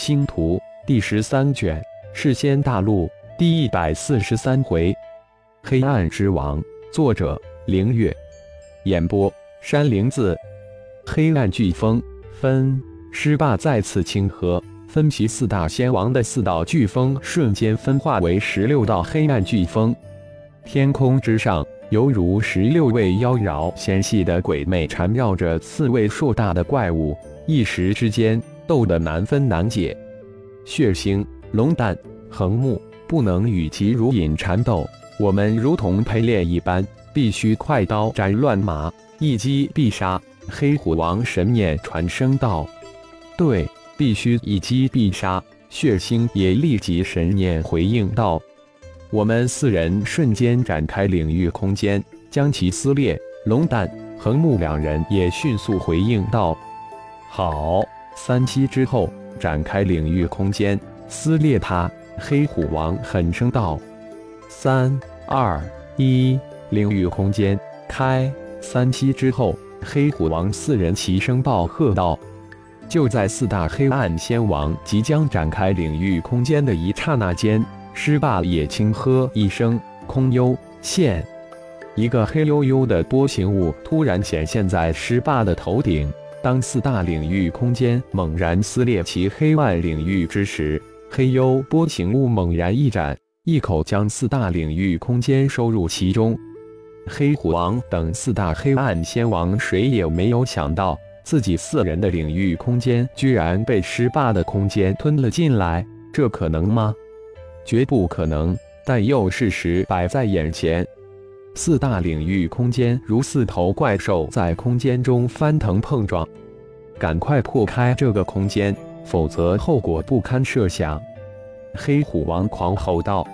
星图第十三卷，世仙大陆第一百四十三回，黑暗之王，作者凌月，演播山灵子。黑暗飓风分尸霸再次清河，分其四大仙王的四道飓风瞬间分化为十六道黑暗飓风。天空之上，犹如十六位妖娆纤细的鬼魅缠绕着四位硕大的怪物，一时之间。斗得难分难解，血腥龙蛋横木不能与其如影缠斗，我们如同陪练一般，必须快刀斩乱麻，一击必杀。黑虎王神念传声道：“对，必须一击必杀。”血腥也立即神念回应道：“我们四人瞬间展开领域空间，将其撕裂。”龙蛋横木两人也迅速回应道：“好。”三七之后，展开领域空间，撕裂它。黑虎王狠声道：“三、二、一，领域空间开！”三七之后，黑虎王四人齐声暴喝道：“就在四大黑暗仙王即将展开领域空间的一刹那间，狮霸也轻喝一声：‘空幽现！’一个黑黝黝的波形物突然显现在狮霸的头顶。”当四大领域空间猛然撕裂其黑暗领域之时，黑幽波形物猛然一展，一口将四大领域空间收入其中。黑虎王等四大黑暗仙王谁也没有想到，自己四人的领域空间居然被狮霸的空间吞了进来，这可能吗？绝不可能！但又事实摆在眼前。四大领域空间如四头怪兽在空间中翻腾碰撞，赶快破开这个空间，否则后果不堪设想！黑虎王狂吼道：“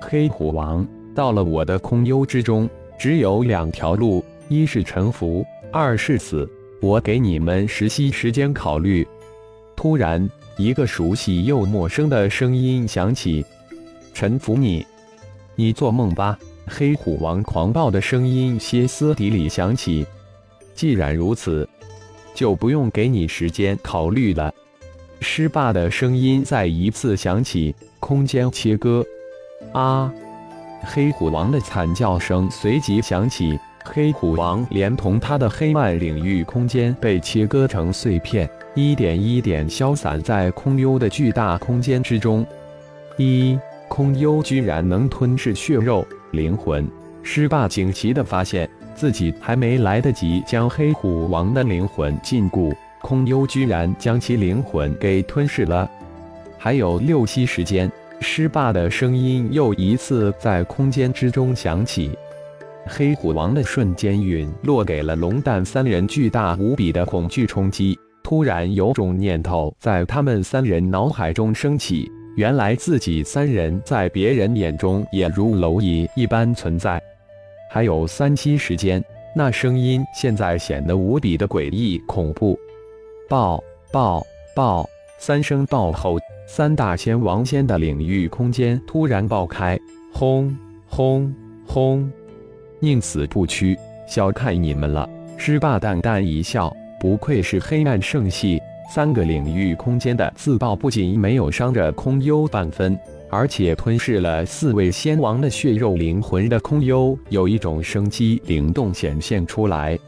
黑虎王，到了我的空幽之中，只有两条路：一是臣服，二是死。我给你们十息时间考虑。”突然，一个熟悉又陌生的声音响起：“臣服你？你做梦吧！”黑虎王狂暴的声音歇斯底里响起。既然如此，就不用给你时间考虑了。狮霸的声音再一次响起。空间切割！啊！黑虎王的惨叫声随即响起。黑虎王连同他的黑暗领域空间被切割成碎片，一点一点消散在空幽的巨大空间之中。一空幽居然能吞噬血肉。灵魂，狮霸惊奇地发现自己还没来得及将黑虎王的灵魂禁锢，空幽居然将其灵魂给吞噬了。还有六息时间，狮霸的声音又一次在空间之中响起。黑虎王的瞬间陨落给了龙蛋三人巨大无比的恐惧冲击。突然，有种念头在他们三人脑海中升起。原来自己三人在别人眼中也如蝼蚁一般存在。还有三息时间，那声音现在显得无比的诡异恐怖。爆爆爆！三声爆后，三大仙王仙的领域空间突然爆开，轰轰轰！宁死不屈，小看你们了。狮霸淡淡一笑，不愧是黑暗圣系。三个领域空间的自爆不仅没有伤着空幽半分，而且吞噬了四位仙王的血肉灵魂的空幽有一种生机灵动显现出来。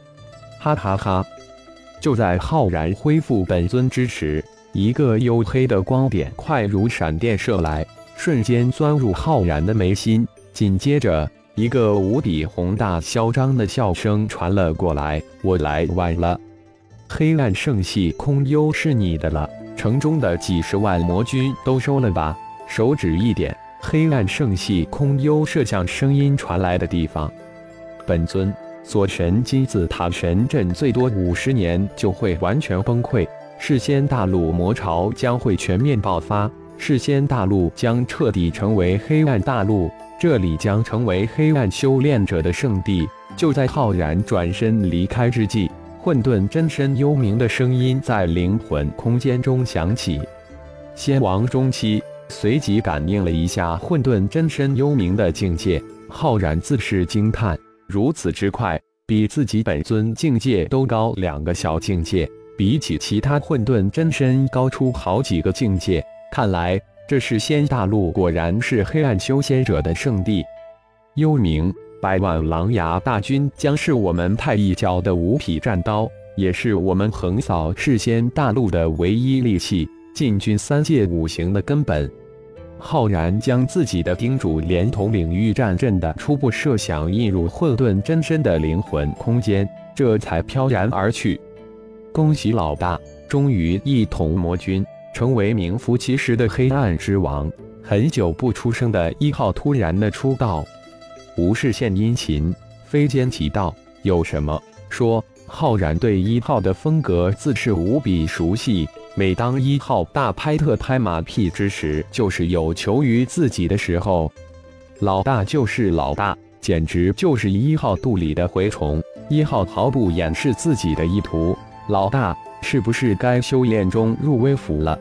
哈哈哈！就在浩然恢复本尊之时，一个黝黑的光点快如闪电射来，瞬间钻入浩然的眉心。紧接着，一个无比宏大嚣张的笑声传了过来：“我来晚了。”黑暗圣系空幽是你的了，城中的几十万魔军都收了吧。手指一点，黑暗圣系空幽射向声音传来的地方。本尊，锁神金字塔神阵最多五十年就会完全崩溃，世仙大陆魔潮将会全面爆发，世仙大陆将彻底成为黑暗大陆，这里将成为黑暗修炼者的圣地。就在浩然转身离开之际。混沌真身幽冥的声音在灵魂空间中响起，仙王中期随即感应了一下混沌真身幽冥的境界，浩然自是惊叹：如此之快，比自己本尊境界都高两个小境界。比起其他混沌真身高出好几个境界。看来这是仙大陆，果然是黑暗修仙者的圣地。幽冥百万狼牙大军将是我们太一教的五匹战刀，也是我们横扫世仙大陆的唯一利器，进军三界五行的根本。浩然将自己的叮嘱连同领域战阵的初步设想印入混沌真身的灵魂空间，这才飘然而去。恭喜老大，终于一统魔军，成为名副其实的黑暗之王。很久不出声的一号突然的出道，无事献殷勤，非奸即盗，有什么说？浩然对一号的风格自是无比熟悉。每当一号大拍特拍马屁之时，就是有求于自己的时候。老大就是老大，简直就是一号肚里的蛔虫。一号毫不掩饰自己的意图。老大，是不是该修炼中入微服了？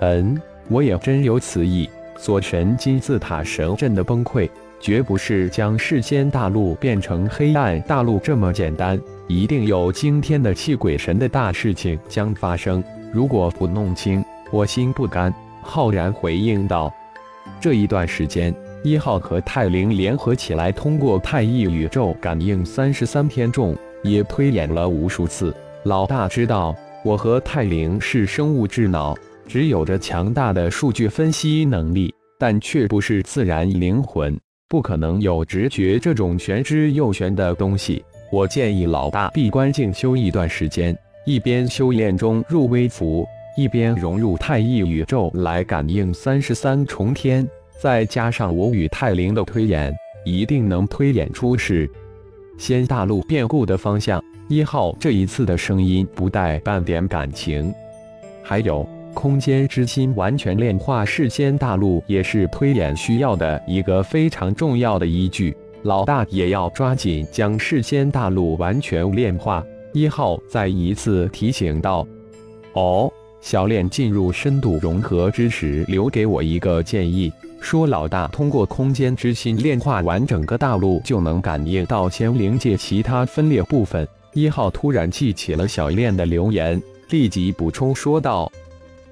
嗯，我也真有此意。锁神金字塔神阵的崩溃，绝不是将世间大陆变成黑暗大陆这么简单，一定有惊天的气鬼神的大事情将发生。如果不弄清，我心不甘。”浩然回应道。这一段时间，一号和泰灵联合起来，通过太一宇宙感应三十三天众，也推演了无数次。老大知道，我和泰灵是生物智脑，只有着强大的数据分析能力，但却不是自然灵魂，不可能有直觉这种玄之又玄的东西。我建议老大闭关静修一段时间。一边修炼中入微服，一边融入太一宇宙来感应三十三重天，再加上我与泰灵的推演，一定能推演出是仙大陆变故的方向。一号这一次的声音不带半点感情，还有空间之心完全炼化世间大陆，也是推演需要的一个非常重要的依据。老大也要抓紧将世间大陆完全炼化。一号再一次提醒道：“哦，小炼进入深度融合之时，留给我一个建议，说老大通过空间之心炼化完整个大陆，就能感应到仙灵界其他分裂部分。”一号突然记起了小炼的留言，立即补充说道：“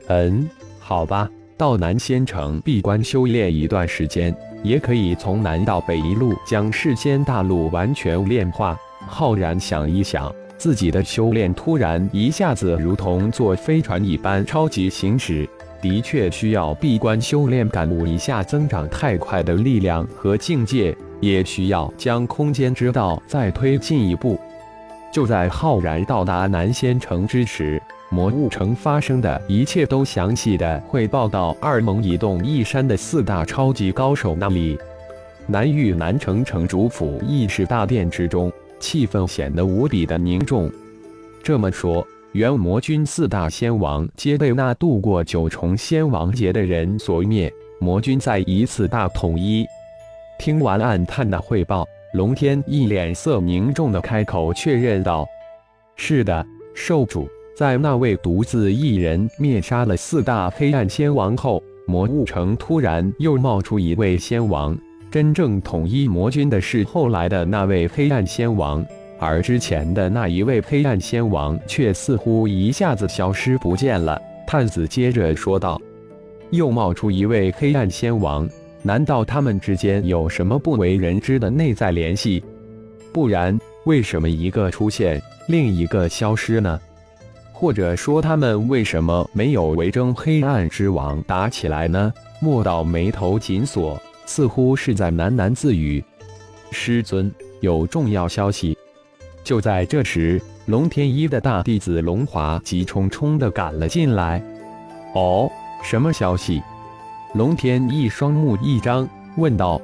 嗯，好吧，到南仙城闭关修炼一段时间，也可以从南到北一路将世间大陆完全炼化。”浩然想一想。自己的修炼突然一下子如同坐飞船一般超级行驶，的确需要闭关修炼，感悟一下增长太快的力量和境界，也需要将空间之道再推进一步。就在浩然到达南仙城之时，魔物城发生的一切都详细的汇报到二盟一洞一山的四大超级高手那里。南域南城城主府议事大殿之中。气氛显得无比的凝重。这么说，原魔军四大仙王皆被那度过九重仙王劫的人所灭，魔军再一次大统一。听完暗探的汇报，龙天一脸色凝重的开口确认道：“是的，受主。在那位独自一人灭杀了四大黑暗仙王后，魔物城突然又冒出一位仙王。”真正统一魔君的是后来的那位黑暗仙王，而之前的那一位黑暗仙王却似乎一下子消失不见了。探子接着说道：“又冒出一位黑暗仙王，难道他们之间有什么不为人知的内在联系？不然，为什么一个出现，另一个消失呢？或者说，他们为什么没有围争黑暗之王打起来呢？”莫道眉头紧锁。似乎是在喃喃自语：“师尊，有重要消息。”就在这时，龙天一的大弟子龙华急冲冲地赶了进来。“哦，什么消息？”龙天一双目一张，问道：“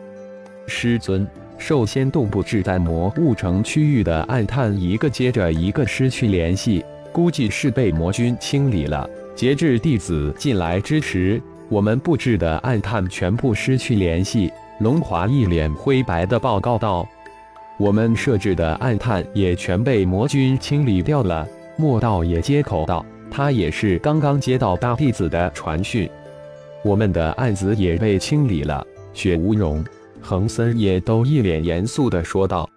师尊，寿仙洞布置在魔物城区域的暗探一个接着一个失去联系，估计是被魔君清理了。截至弟子进来之时。”我们布置的暗探全部失去联系。龙华一脸灰白的报告道：“我们设置的暗探也全被魔君清理掉了。”莫道也接口道：“他也是刚刚接到大弟子的传讯，我们的案子也被清理了。”雪无容、恒森也都一脸严肃的说道：“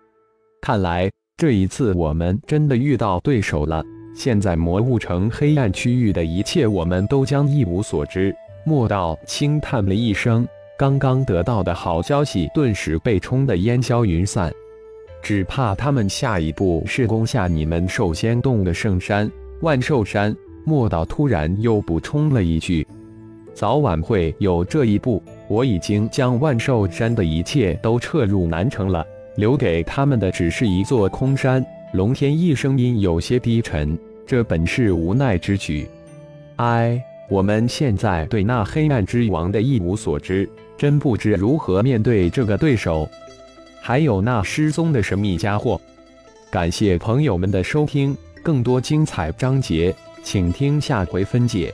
看来这一次我们真的遇到对手了。”现在魔物城黑暗区域的一切，我们都将一无所知。莫道轻叹了一声，刚刚得到的好消息顿时被冲得烟消云散。只怕他们下一步是攻下你们兽仙洞的圣山万寿山。莫道突然又补充了一句：“早晚会有这一步。我已经将万寿山的一切都撤入南城了，留给他们的只是一座空山。”龙天一声音有些低沉，这本是无奈之举。唉，我们现在对那黑暗之王的一无所知，真不知如何面对这个对手。还有那失踪的神秘家伙。感谢朋友们的收听，更多精彩章节，请听下回分解。